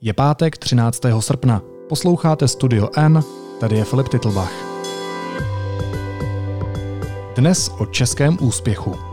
Je pátek 13. srpna. Posloucháte Studio N, tady je Filip Titlbach. Dnes o českém úspěchu.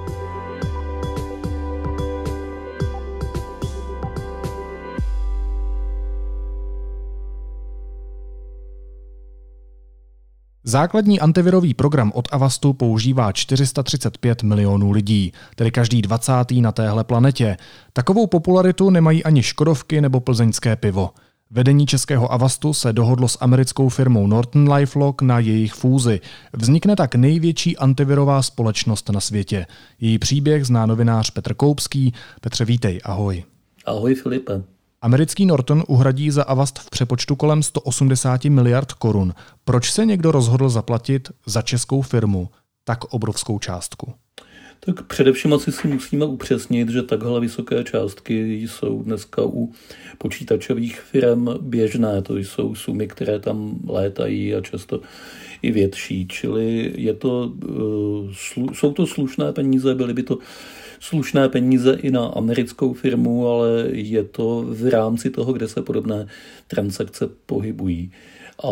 Základní antivirový program od Avastu používá 435 milionů lidí, tedy každý 20. na téhle planetě. Takovou popularitu nemají ani Škodovky nebo plzeňské pivo. Vedení českého Avastu se dohodlo s americkou firmou Norton LifeLock na jejich fúzi. Vznikne tak největší antivirová společnost na světě. Její příběh zná novinář Petr Koupský. Petře, vítej, ahoj. Ahoj Filipe. Americký Norton uhradí za Avast v přepočtu kolem 180 miliard korun. Proč se někdo rozhodl zaplatit za českou firmu tak obrovskou částku? Tak především asi si musíme upřesnit, že takhle vysoké částky jsou dneska u počítačových firm běžné. To jsou sumy, které tam létají a často i větší. Čili je to, eh, jsou to slušné peníze, byly by to slušné peníze i na americkou firmu, ale je to v rámci toho, kde se podobné transakce pohybují. A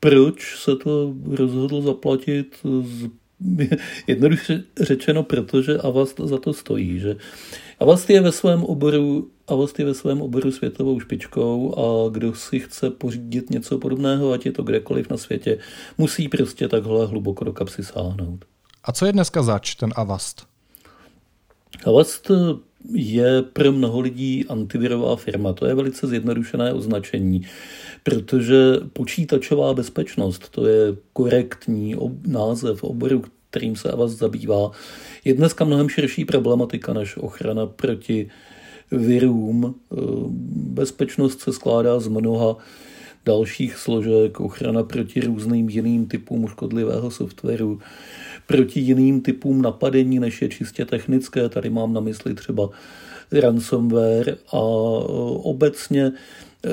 proč se to rozhodl zaplatit? Jednoduše řečeno, protože Avast za to stojí. Že Avast je ve svém oboru Avast je ve svém oboru světovou špičkou a kdo si chce pořídit něco podobného, ať je to kdekoliv na světě, musí prostě takhle hluboko do kapsy sáhnout. A co je dneska zač, ten Avast? Avast je pro mnoho lidí antivirová firma. To je velice zjednodušené označení, protože počítačová bezpečnost, to je korektní název oboru, kterým se Avast zabývá, je dneska mnohem širší problematika než ochrana proti virům. Bezpečnost se skládá z mnoha dalších složek, ochrana proti různým jiným typům škodlivého softwaru, proti jiným typům napadení, než je čistě technické. Tady mám na mysli třeba ransomware a obecně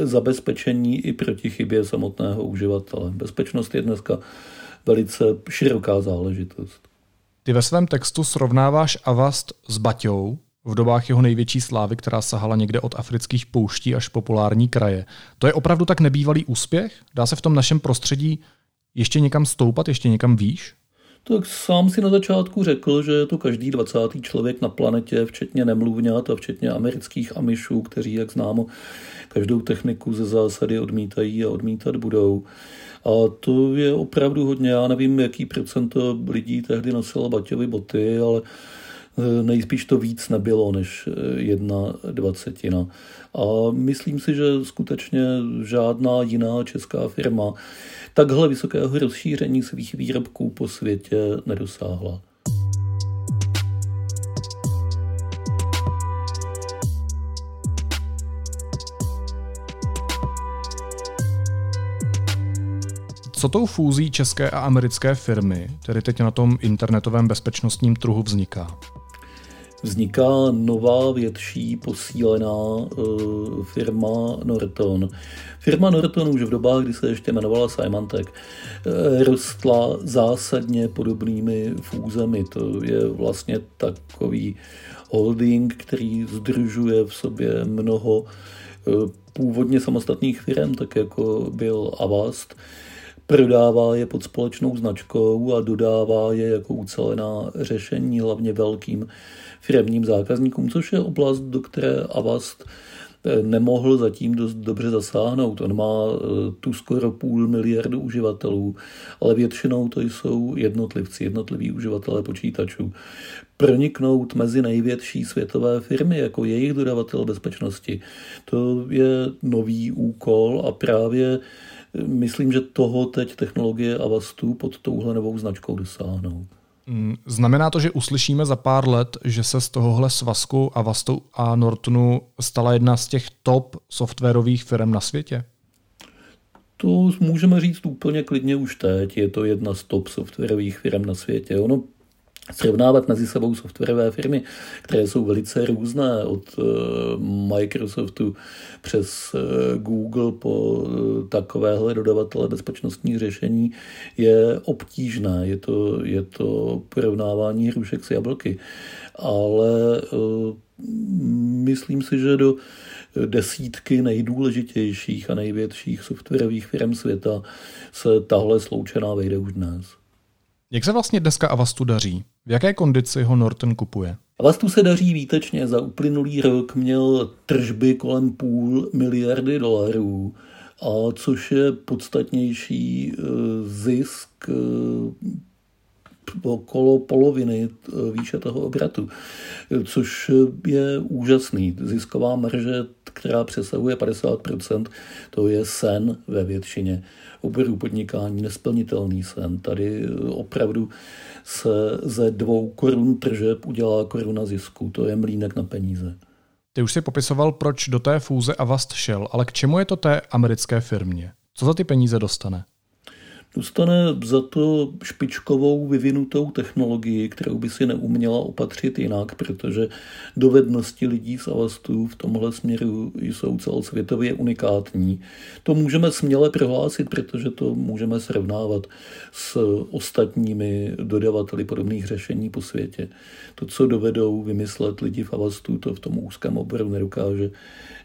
zabezpečení i proti chybě samotného uživatele. Bezpečnost je dneska velice široká záležitost. Ty ve svém textu srovnáváš Avast s Baťou v dobách jeho největší slávy, která sahala někde od afrických pouští až populární kraje. To je opravdu tak nebývalý úspěch? Dá se v tom našem prostředí ještě někam stoupat, ještě někam výš? Tak sám si na začátku řekl, že je to každý 20. člověk na planetě, včetně nemluvňat a včetně amerických amišů, kteří, jak známo, každou techniku ze zásady odmítají a odmítat budou. A to je opravdu hodně. Já nevím, jaký procento lidí tehdy nosilo Baťovi boty, ale nejspíš to víc nebylo než eh, jedna dvacetina. A myslím si, že skutečně žádná jiná česká firma takhle vysokého rozšíření svých výrobků po světě nedosáhla. Co tou fúzí české a americké firmy, tedy teď na tom internetovém bezpečnostním trhu vzniká? Vzniká nová větší posílená uh, firma Norton. Firma Norton už v dobách, kdy se ještě jmenovala Symantec, uh, rostla zásadně podobnými fúzemi. To je vlastně takový holding, který združuje v sobě mnoho uh, původně samostatných firm, tak jako byl Avast, prodává je pod společnou značkou a dodává je jako ucelená řešení hlavně velkým firmním zákazníkům, což je oblast, do které Avast eh, nemohl zatím dost dobře zasáhnout. On má eh, tu skoro půl miliardu uživatelů, ale většinou to jsou jednotlivci, jednotliví uživatelé počítačů. Proniknout mezi největší světové firmy jako jejich dodavatel bezpečnosti, to je nový úkol a právě myslím, že toho teď technologie Avastu pod touhle novou značkou dosáhnou. Mm, znamená to, že uslyšíme za pár let, že se z tohohle svazku Avastu a Nortonu stala jedna z těch top softwarových firm na světě? To můžeme říct úplně klidně už teď. Je to jedna z top softwarových firm na světě. Ono srovnávat mezi sebou softwarové firmy, které jsou velice různé, od eh, Microsoftu přes eh, Google po eh, takovéhle dodavatele bezpečnostních řešení, je obtížné. Je to, je to porovnávání hrušek s jablky. Ale myslím si, že do desítky nejdůležitějších a největších softwarových firm světa se tahle sloučená vejde už dnes. Jak se vlastně dneska Avastu daří? V jaké kondici ho Norton kupuje? Avastu se daří výtečně. Za uplynulý rok měl tržby kolem půl miliardy dolarů, a což je podstatnější e, zisk e, okolo poloviny e, výše toho obratu, což je úžasný. Zisková marže, která přesahuje 50%, to je sen ve většině oborů podnikání, nesplnitelný sen. Tady opravdu se ze dvou korun tržeb udělá koruna zisku. To je mlínek na peníze. Ty už si popisoval, proč do té fúze Avast šel, ale k čemu je to té americké firmě? Co za ty peníze dostane? Dostane za to špičkovou vyvinutou technologii, kterou by si neuměla opatřit jinak, protože dovednosti lidí z Avastu v tomhle směru jsou celosvětově unikátní. To můžeme směle prohlásit, protože to můžeme srovnávat s ostatními dodavateli podobných řešení po světě. To, co dovedou vymyslet lidi v Avastu, to v tom úzkém oboru nedokáže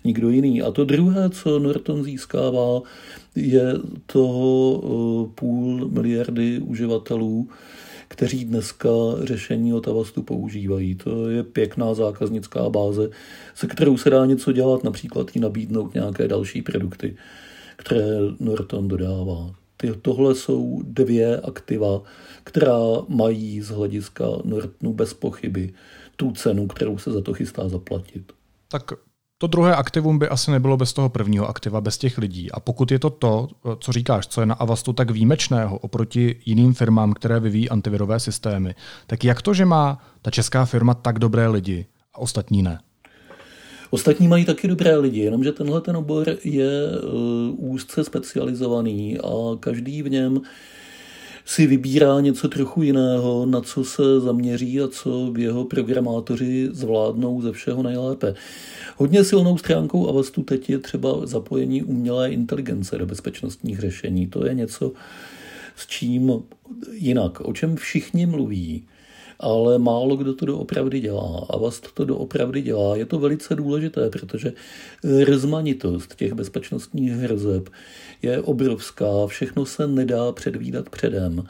nikdo jiný. A to druhé, co Norton získává, je toho eh, půl miliardy uživatelů, kteří dneska řešení od Avastu používají. To je pěkná zákaznická báze, se kterou se dá něco dělat, například i nabídnout nějaké další produkty, které Norton dodává. Tohle jsou dvě aktiva, která mají z hlediska Nortonu bez pochyby tu cenu, kterou se za to chystá zaplatit. Tak to druhé aktivum by asi nebylo bez toho prvního aktiva, bez těch lidí. A pokud je to to, co říkáš, co je na Avastu tak výjimečného oproti jiným firmám, které vyvíjí antivirové systémy, tak jak to, že má ta česká firma tak dobré lidi a ostatní ne? Ostatní mají taky dobré lidi, jenomže tenhle ten obor je uh, úzce specializovaný a každý v něm si vybírá něco trochu jiného, na co se zaměří a co jeho programátoři zvládnou ze všeho nejlépe. Hodně silnou stránkou Avastu teď je třeba zapojení umělé inteligence do bezpečnostních řešení. To je něco, s čím jinak, o čem všichni mluví, ale málo kdo to doopravdy dělá. Avast to doopravdy dělá. Je to velice důležité, protože rozmanitost těch bezpečnostních hrozeb je obrovská. Všechno se nedá předvídat předem.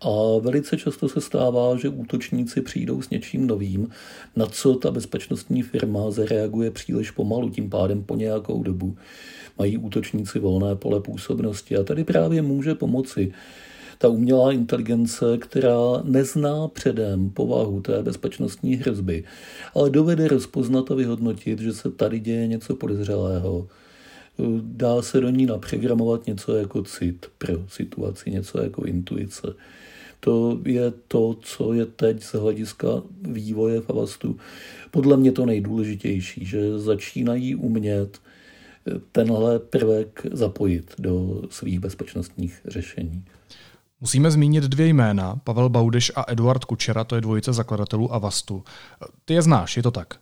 A velice často se stává, že útočníci přijdou s něčím novým, na co ta bezpečnostní firma zareaguje příliš pomalu, tím pádem po nějakou dobu mají útočníci volné pole působnosti. A tady právě může pomoci ta umělá inteligence, která nezná předem povahu té bezpečnostní hrozby, ale dovede rozpoznat a vyhodnotit, že se tady děje něco podezřelého. Dá se do ní naprogramovat něco jako cit pro situaci, něco jako intuice. To je to, co je teď z hlediska vývoje v Avastu podle mě to nejdůležitější, že začínají umět tenhle prvek zapojit do svých bezpečnostních řešení. Musíme zmínit dvě jména, Pavel Baudeš a Eduard Kučera, to je dvojice zakladatelů Avastu. Ty je znáš, je to tak?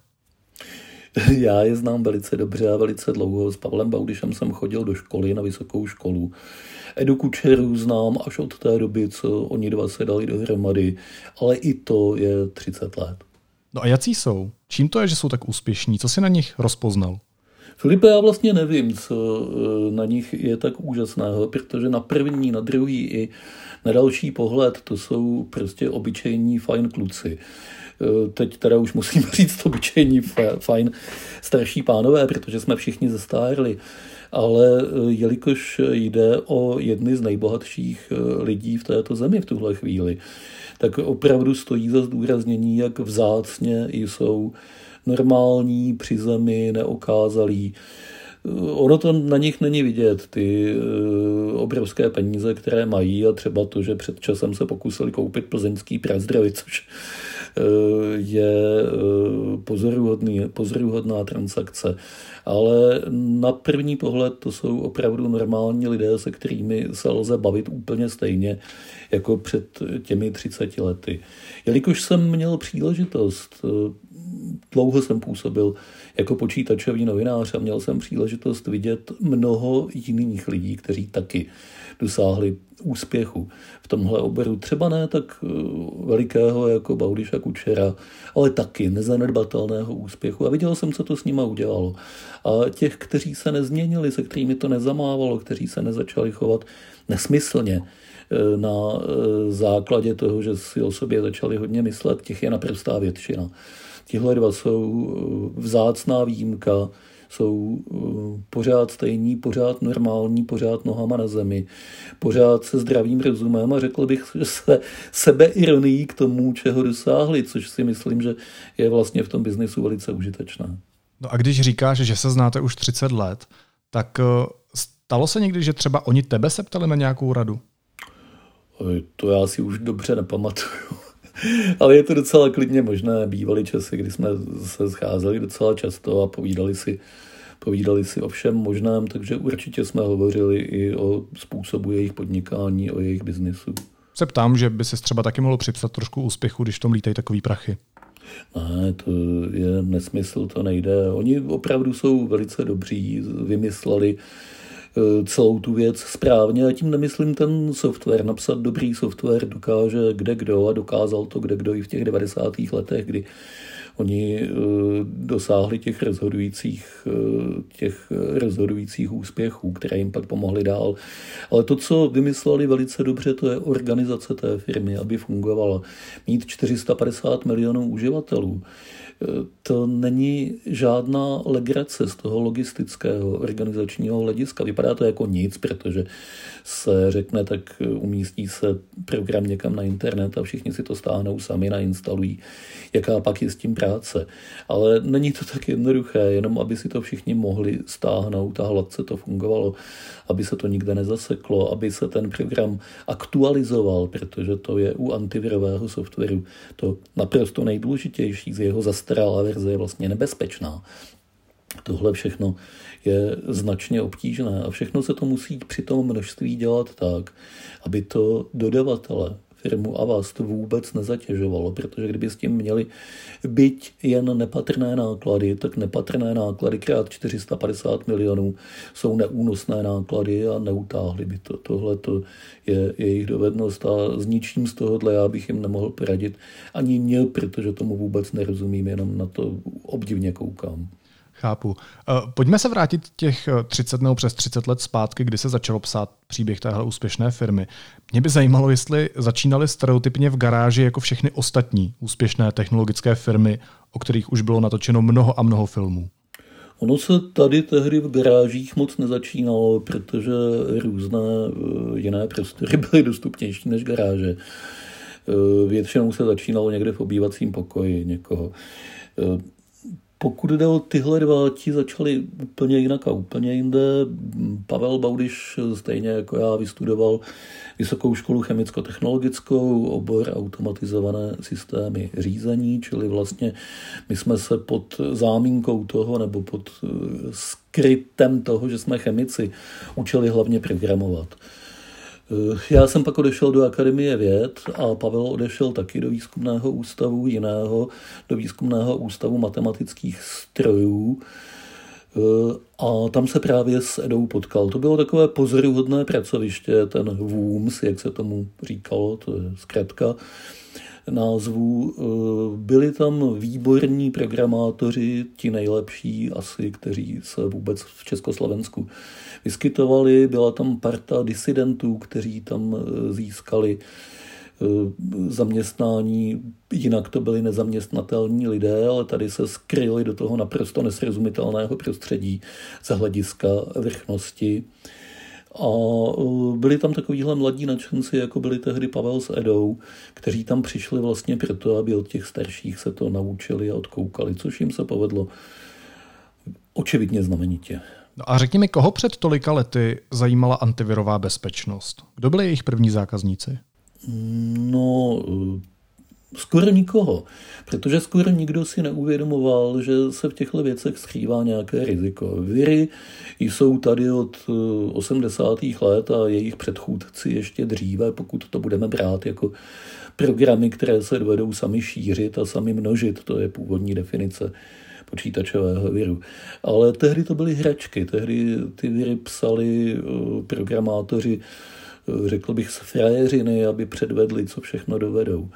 Já je znám velice dobře a velice dlouho. S Pavlem Baudišem jsem chodil do školy, na vysokou školu. Edu Kučeru znám až od té doby, co oni dva se dali dohromady, ale i to je 30 let. No a jaký jsou? Čím to je, že jsou tak úspěšní? Co si na nich rozpoznal? Filipe, já vlastně nevím, co eh, na nich je tak úžasného, protože na první, na druhý i na další pohled to jsou prostě obyčejní fajn kluci. Eh, teď teda už musím říct obyčejní fajn starší pánové, protože jsme všichni zestárli ale eh, jelikož jde o jedny z nejbohatších lidí v této zemi v tuhle chvíli, tak opravdu stojí za zdůraznění, jak vzácně jsou normální, při zemi, neokázalí. Eh, ono to na nich není vidět, ty obrovské peníze, které mají a třeba to, že před časem se pokusili koupit plzeňský prazdravy, což je pozoruhodný, pozoruhodná transakce ale na první pohled to jsou opravdu normální lidé, se kterými se lze bavit úplně stejně jako před těmi 30 lety. Jelikož jsem měl příležitost eh, dlouho jsem působil jako počítačový novinář a měl jsem příležitost vidět mnoho jiných lidí, kteří taky dosáhli úspěchu v tomhle oboru. Třeba ne tak eh, velikého jako Baudiša Kučera, ale taky nezanedbatelného úspěchu. A viděl jsem, co to s nima udělalo. A těch, kteří se nezměnili, se kterými to nezamávalo, kteří se nezačali chovat nesmyslně, eh, na eh, základě toho, že si o sobě začali hodně myslet, těch je naprostá většina. Tihle dva jsou vzácná výjimka, jsou eh, pořád stejní, pořád normální, pořád nohama na zemi, pořád se zdravým rozumem a řekl bych, že se sebeironií k tomu, čeho dosáhli, což si myslím, že je vlastně v tom biznesu velice užitečné. No a když říkáš, že se znáte už 30 let, tak eh, stalo se někdy, že třeba oni tebe se ptali na nějakou radu? To já si už dobře nepamatuju. Ale je to docela klidně možné. Bývaly časy, kdy jsme se scházeli docela často a povídali si, povídali si o všem možném, takže určitě jsme hovořili i o způsobu jejich podnikání, o jejich biznisu. Se ptám, že by se třeba taky mohlo připsat trošku úspěchu, když tom lítají takový prachy. Ne, to je nesmysl, to nejde. Oni opravdu jsou velice dobří, vymysleli Eh, celou tu věc správně a tím nemyslím ten software. Napsat dobrý software dokáže kde kdo a dokázal to kde kdo i v těch 90. letech, kdy oni eh, dosáhli těch rozhodujících, eh, těch rozhodujících úspěchů, které jim pak pomohly dál. Ale to, co vymysleli velice dobře, to je organizace té firmy, aby fungovala. Mít 450 milionů uživatelů to není žádná legrace z toho logistického organizačního hlediska. Vypadá to jako nic, protože se řekne, tak umístí se program někam na internet a všichni si to stáhnou sami, nainstalují. Jaká pak je s tím práce. Ale není to tak jednoduché, jenom aby si to všichni mohli stáhnout a hladce to fungovalo, aby se to nikde nezaseklo, aby se ten program aktualizoval, protože to je u antivirového softwaru to naprosto nejdůležitější z jeho zastaralé verze je vlastně nebezpečná. Tohle všechno je značně obtížné a všechno se to musí při tom množství dělat tak, aby to dodavatele firmu Avast vůbec nezatěžovalo, protože kdyby s tím měli byť jen nepatrné náklady, tak nepatrné náklady krát 450 milionů jsou neúnosné náklady a neutáhli by to. Tohle to je jejich dovednost a s ničím z tohohle já bych jim nemohl poradit ani měl, protože tomu vůbec nerozumím, jenom na to obdivně koukám. Chápu. Eh, pojďme se vrátit těch 30 eh, nebo přes 30 let zpátky, kdy se začalo psát příběh téhle úspěšné firmy. Mě by zajímalo, jestli začínaly stereotypně v garáži jako všechny ostatní úspěšné technologické firmy, o kterých už bylo natočeno mnoho a mnoho filmů. Ono se tady tehdy v garážích moc nezačínalo, protože různé eh, jiné prostory byly dostupnější než garáže. Většinou se začínalo někde v obývacím pokoji někoho. Pokud jde o tyhle dva, ti začali úplně jinak a úplně jinde. Pavel Baudiš, stejně jako já, vystudoval Vysokou školu chemicko-technologickou, obor automatizované systémy řízení, čili vlastně my jsme se pod zámínkou toho nebo pod eh, skrytem toho, že jsme chemici, učili hlavně programovat. Eh, já jsem pak odešel do Akademie věd a Pavel odešel taky do výzkumného ústavu jiného, do výzkumného ústavu matematických strojů. Eh, a tam se právě s Edou potkal. To bylo takové pozoruhodné pracoviště, ten WUMS, jak se tomu říkalo, to je zkrátka názvů. Eh, byli tam výborní programátoři, ti nejlepší asi, kteří se vůbec v Československu vyskytovali. Byla tam parta disidentů, kteří tam eh, získali eh, zaměstnání, jinak to byli nezaměstnatelní lidé, ale tady se skryli do toho naprosto nesrozumitelného prostředí z hlediska vrchnosti. A e, byli tam takovýhle mladí nadšenci, jako byli tehdy Pavel s Edou, kteří tam přišli vlastně proto, aby od těch starších se to naučili a odkoukali, což jim se povedlo očividně znamenitě. No a řekni mi, koho před tolika lety zajímala antivirová bezpečnost? Kdo byli jejich první zákazníci? No, Skoro nikoho, protože skoro nikdo si neuvědomoval, že se v těchto věcech skrývá nějaké riziko. Viry jsou tady od 80. Eh, let a jejich předchůdci ještě dříve, pokud to budeme brát jako programy, které se dovedou sami šířit a sami množit, to je původní definice počítačového viru. Ale tehdy to byly hračky, tehdy ty viry psali eh, programátoři řekl bych, z frajeřiny, aby předvedli, co všechno dovedou.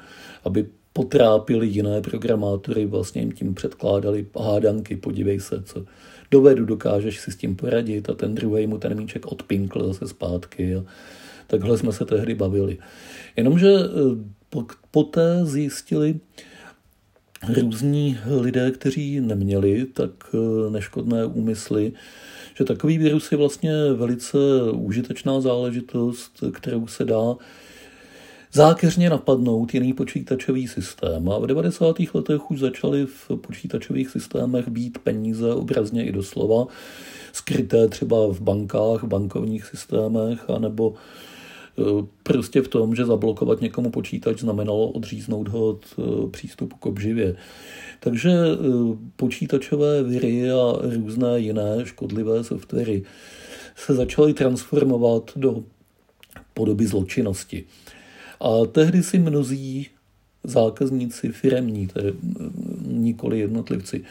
Aby potrápili jiné programátory, vlastně jim tím předkládali hádanky, podívej se, co dovedu, dokážeš si s tím poradit a ten druhý mu ten míček odpinkl zase zpátky. A takhle jsme se tehdy bavili. Jenomže eh, poté zjistili různí lidé, kteří neměli tak eh, neškodné úmysly, že takový virus je vlastně velice užitečná záležitost, kterou se dá zákeřně napadnout jiný počítačový systém. A v 90. letech už začaly v počítačových systémech být peníze obrazně i doslova, skryté třeba v bankách, v bankovních systémech, anebo prostě v tom, že zablokovat někomu počítač znamenalo odříznout ho od e, přístupu k obživě. Takže eh, počítačové viry a různé jiné škodlivé softwary se začaly transformovat do podoby zločinnosti. A tehdy si mnozí zákazníci firemní, tedy eh, nikoli jednotlivci,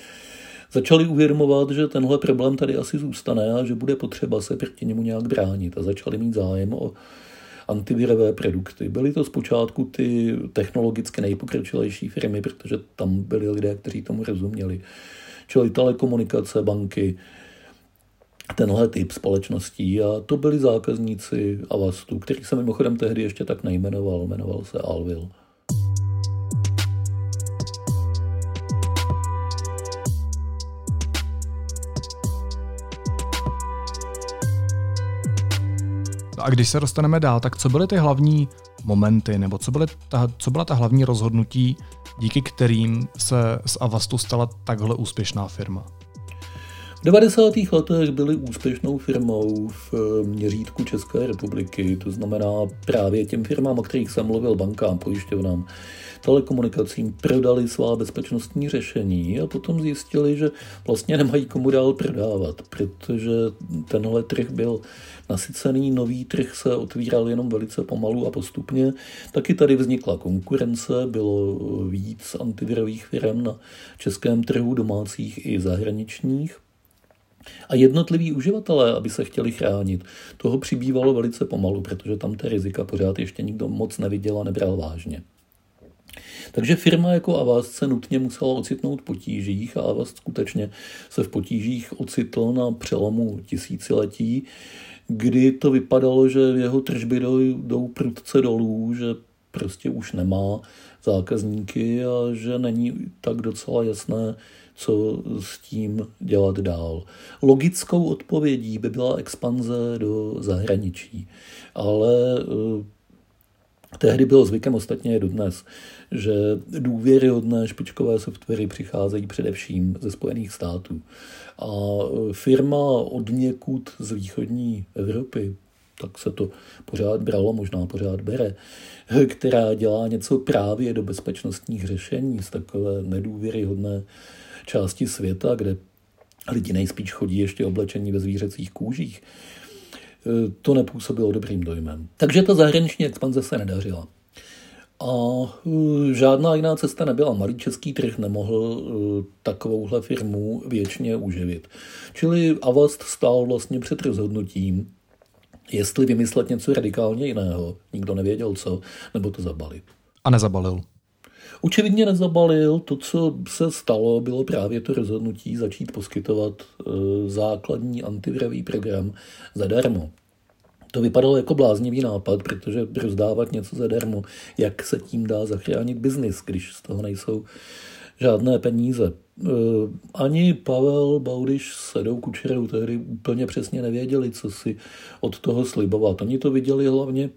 začali uvědomovat, že tenhle problém tady asi zůstane a že bude potřeba se proti němu nějak bránit a začali mít zájem o antivirové produkty. Byly to zpočátku ty technologicky nejpokročilejší firmy, protože tam byli lidé, kteří tomu rozuměli. Čili telekomunikace, banky, tenhle typ společností a to byli zákazníci Avastu, který se mimochodem tehdy ještě tak nejmenoval, jmenoval se Alvil. A když se dostaneme dál, tak co byly ty hlavní momenty, nebo co, byly ta, co byla ta hlavní rozhodnutí, díky kterým se z Avastu stala takhle úspěšná firma? V 90. letech byli úspěšnou firmou v měřítku České republiky, to znamená právě těm firmám, o kterých jsem mluvil, bankám, pojišťovnám, telekomunikacím, prodali svá bezpečnostní řešení a potom zjistili, že vlastně nemají komu dál prodávat, protože tenhle trh byl nasycený, nový trh se otvíral jenom velice pomalu a postupně. Taky tady vznikla konkurence, bylo víc antivirových firm na českém trhu, domácích i zahraničních. A jednotliví uživatelé, aby se chtěli chránit, toho přibývalo velice pomalu, protože tam ty rizika pořád ještě nikdo moc neviděl a nebral vážně. Takže firma jako Avast se nutně musela ocitnout potížích a Avast skutečně se v potížích ocitl na přelomu tisíciletí, kdy to vypadalo, že jeho tržby jdou, jdou prudce dolů, že prostě už nemá zákazníky a že není tak docela jasné, co s tím dělat dál. Logickou odpovědí by byla expanze do zahraničí, ale eh, Tehdy bylo zvykem ostatně do dnes, že důvěryhodné špičkové softwary přicházejí především ze Spojených států. A firma od někud z východní Evropy, tak se to pořád bralo, možná pořád bere, která dělá něco právě do bezpečnostních řešení z takové nedůvěryhodné části světa, kde lidi nejspíš chodí ještě oblečení ve zvířecích kůžích, to nepůsobilo dobrým dojmem. Takže ta zahraniční expanze se nedařila. A e, žádná jiná cesta nebyla. Malý český trh nemohl e, takovouhle firmu věčně uživit. Čili Avast stál vlastně před rozhodnutím, jestli vymyslet něco radikálně jiného, nikdo nevěděl co, nebo to zabalit. A nezabalil. Očividně nezabalil. To, co se stalo, bylo právě to rozhodnutí začít poskytovat e, základní antivirový program zadarmo. To vypadalo jako bláznivý nápad, protože rozdávat něco zadarmo, jak se tím dá zachránit biznis, když z toho nejsou žádné peníze. E, ani Pavel Baudiš s Edou Kučerou tehdy úplně přesně nevěděli, co si od toho slibovat. Oni to viděli hlavně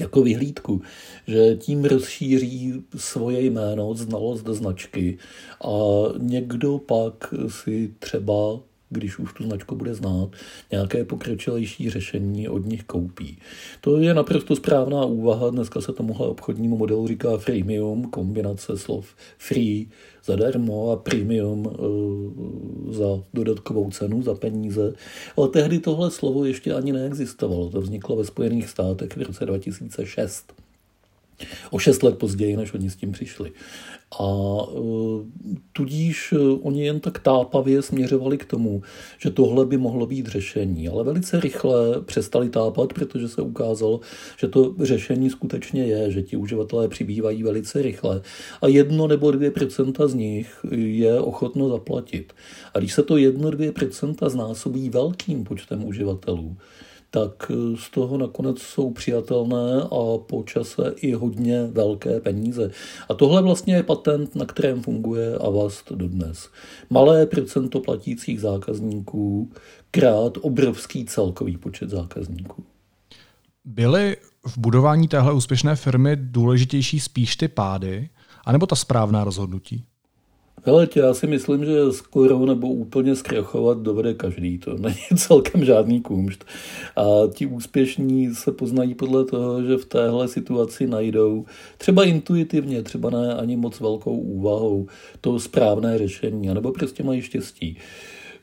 jako vyhlídku, že tím rozšíří svoje jméno, znalost značky a někdo pak si třeba když už tu značku bude znát, nějaké pokročilejší řešení od nich koupí. To je naprosto správná úvaha. Dneska se tomuhle obchodnímu modelu říká freemium, kombinace slov free zadarmo a premium uh, za dodatkovou cenu, za peníze. Ale tehdy tohle slovo ještě ani neexistovalo. To vzniklo ve Spojených státech v roce 2006 o šest let později, než oni s tím přišli. A uh, tudíž uh, oni jen tak tápavě směřovali k tomu, že tohle by mohlo být řešení. Ale velice rychle přestali tápat, protože se ukázalo, že to řešení skutečně je, že ti uživatelé přibývají velice rychle a jedno nebo dvě procenta z nich je ochotno zaplatit. A když se to jedno, dvě procenta znásobí velkým počtem uživatelů, tak eh, z toho nakonec jsou přijatelné a po čase i hodně velké peníze. A tohle vlastně je patent, na kterém funguje Avast dodnes. Malé procento platících zákazníků krát obrovský celkový počet zákazníků. Byly v budování téhle úspěšné firmy důležitější spíš ty pády, anebo ta správná rozhodnutí? Hele, já si myslím, že skoro nebo úplně zkrachovat dovede každý. To není celkem žádný kumšt. A ti úspěšní se poznají podle toho, že v téhle situaci najdou třeba intuitivně, třeba ne ani moc velkou úvahou to správné řešení, anebo prostě mají štěstí.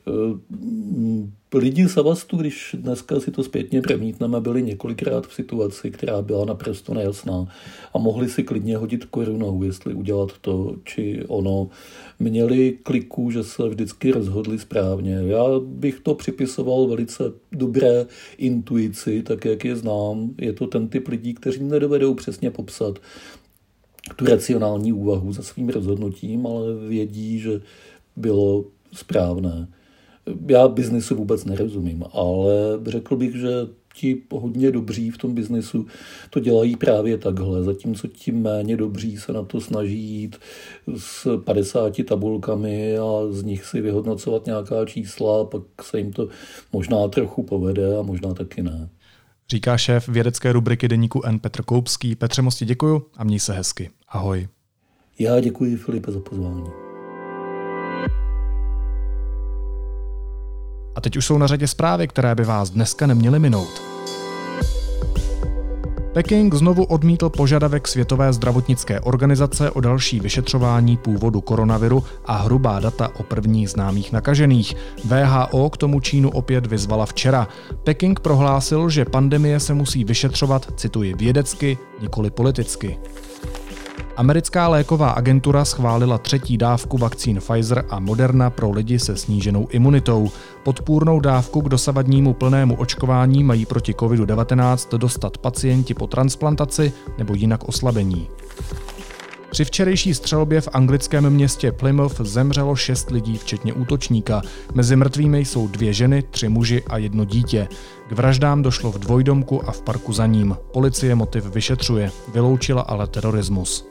Eh, lidi z Avastu, když dneska si to zpětně promítneme, byli několikrát v situaci, která byla naprosto nejasná a mohli si klidně hodit korunou, jestli udělat to či ono. Měli kliku, že se vždycky rozhodli správně. Já bych to připisoval velice dobré intuici, tak jak je znám. Je to ten typ lidí, kteří nedovedou přesně popsat tu racionální úvahu za svým rozhodnutím, ale vědí, že bylo správné já biznesu vůbec nerozumím, ale řekl bych, že ti hodně dobří v tom biznesu to dělají právě takhle, zatímco ti méně dobří se na to snaží jít s 50 tabulkami a z nich si vyhodnocovat nějaká čísla, pak se jim to možná trochu povede a možná taky ne. Říká šéf vědecké rubriky deníku N. Petr Koupský. Petře, moc děkuju a měj se hezky. Ahoj. Já děkuji Filipe za pozvání. A teď už jsou na řadě zprávy, které by vás dneska neměly minout. Peking znovu odmítl požadavek Světové zdravotnické organizace o další vyšetřování původu koronaviru a hrubá data o prvních známých nakažených. VHO k tomu Čínu opět vyzvala včera. Peking prohlásil, že pandemie se musí vyšetřovat, cituji, vědecky, nikoli politicky. Americká léková agentura schválila třetí dávku vakcín Pfizer a Moderna pro lidi se sníženou imunitou. Podpůrnou dávku k dosavadnímu plnému očkování mají proti COVID-19 dostat pacienti po transplantaci nebo jinak oslabení. Při včerejší střelbě v anglickém městě Plymouth zemřelo šest lidí, včetně útočníka. Mezi mrtvými jsou dvě ženy, tři muži a jedno dítě. K vraždám došlo v dvojdomku a v parku za ním. Policie motiv vyšetřuje, vyloučila ale terorismus.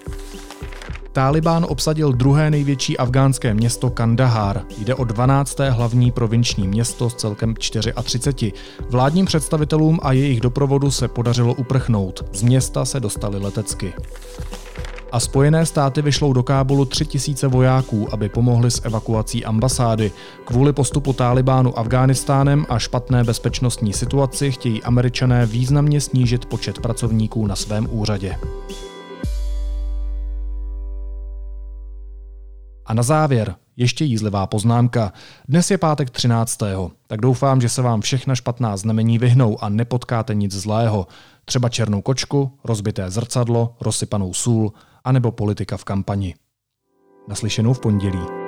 Tálibán obsadil druhé největší afgánské město Kandahar. Jde o 12. hlavní provinční město s celkem 34. Vládním představitelům a jejich doprovodu se podařilo uprchnout. Z města se dostali letecky a Spojené státy vyšlou do Kábulu 3000 vojáků, aby pomohli s evakuací ambasády. Kvůli postupu Tálibánu Afghánistánem a špatné bezpečnostní situaci chtějí američané významně snížit počet pracovníků na svém úřadě. A na závěr ještě jízlivá poznámka. Dnes je pátek 13. Tak doufám, že se vám všechna špatná znamení vyhnou a nepotkáte nic zlého. Třeba černou kočku, rozbité zrcadlo, rozsypanou sůl – anebo politika v kampani. Naslyšenou v pondělí.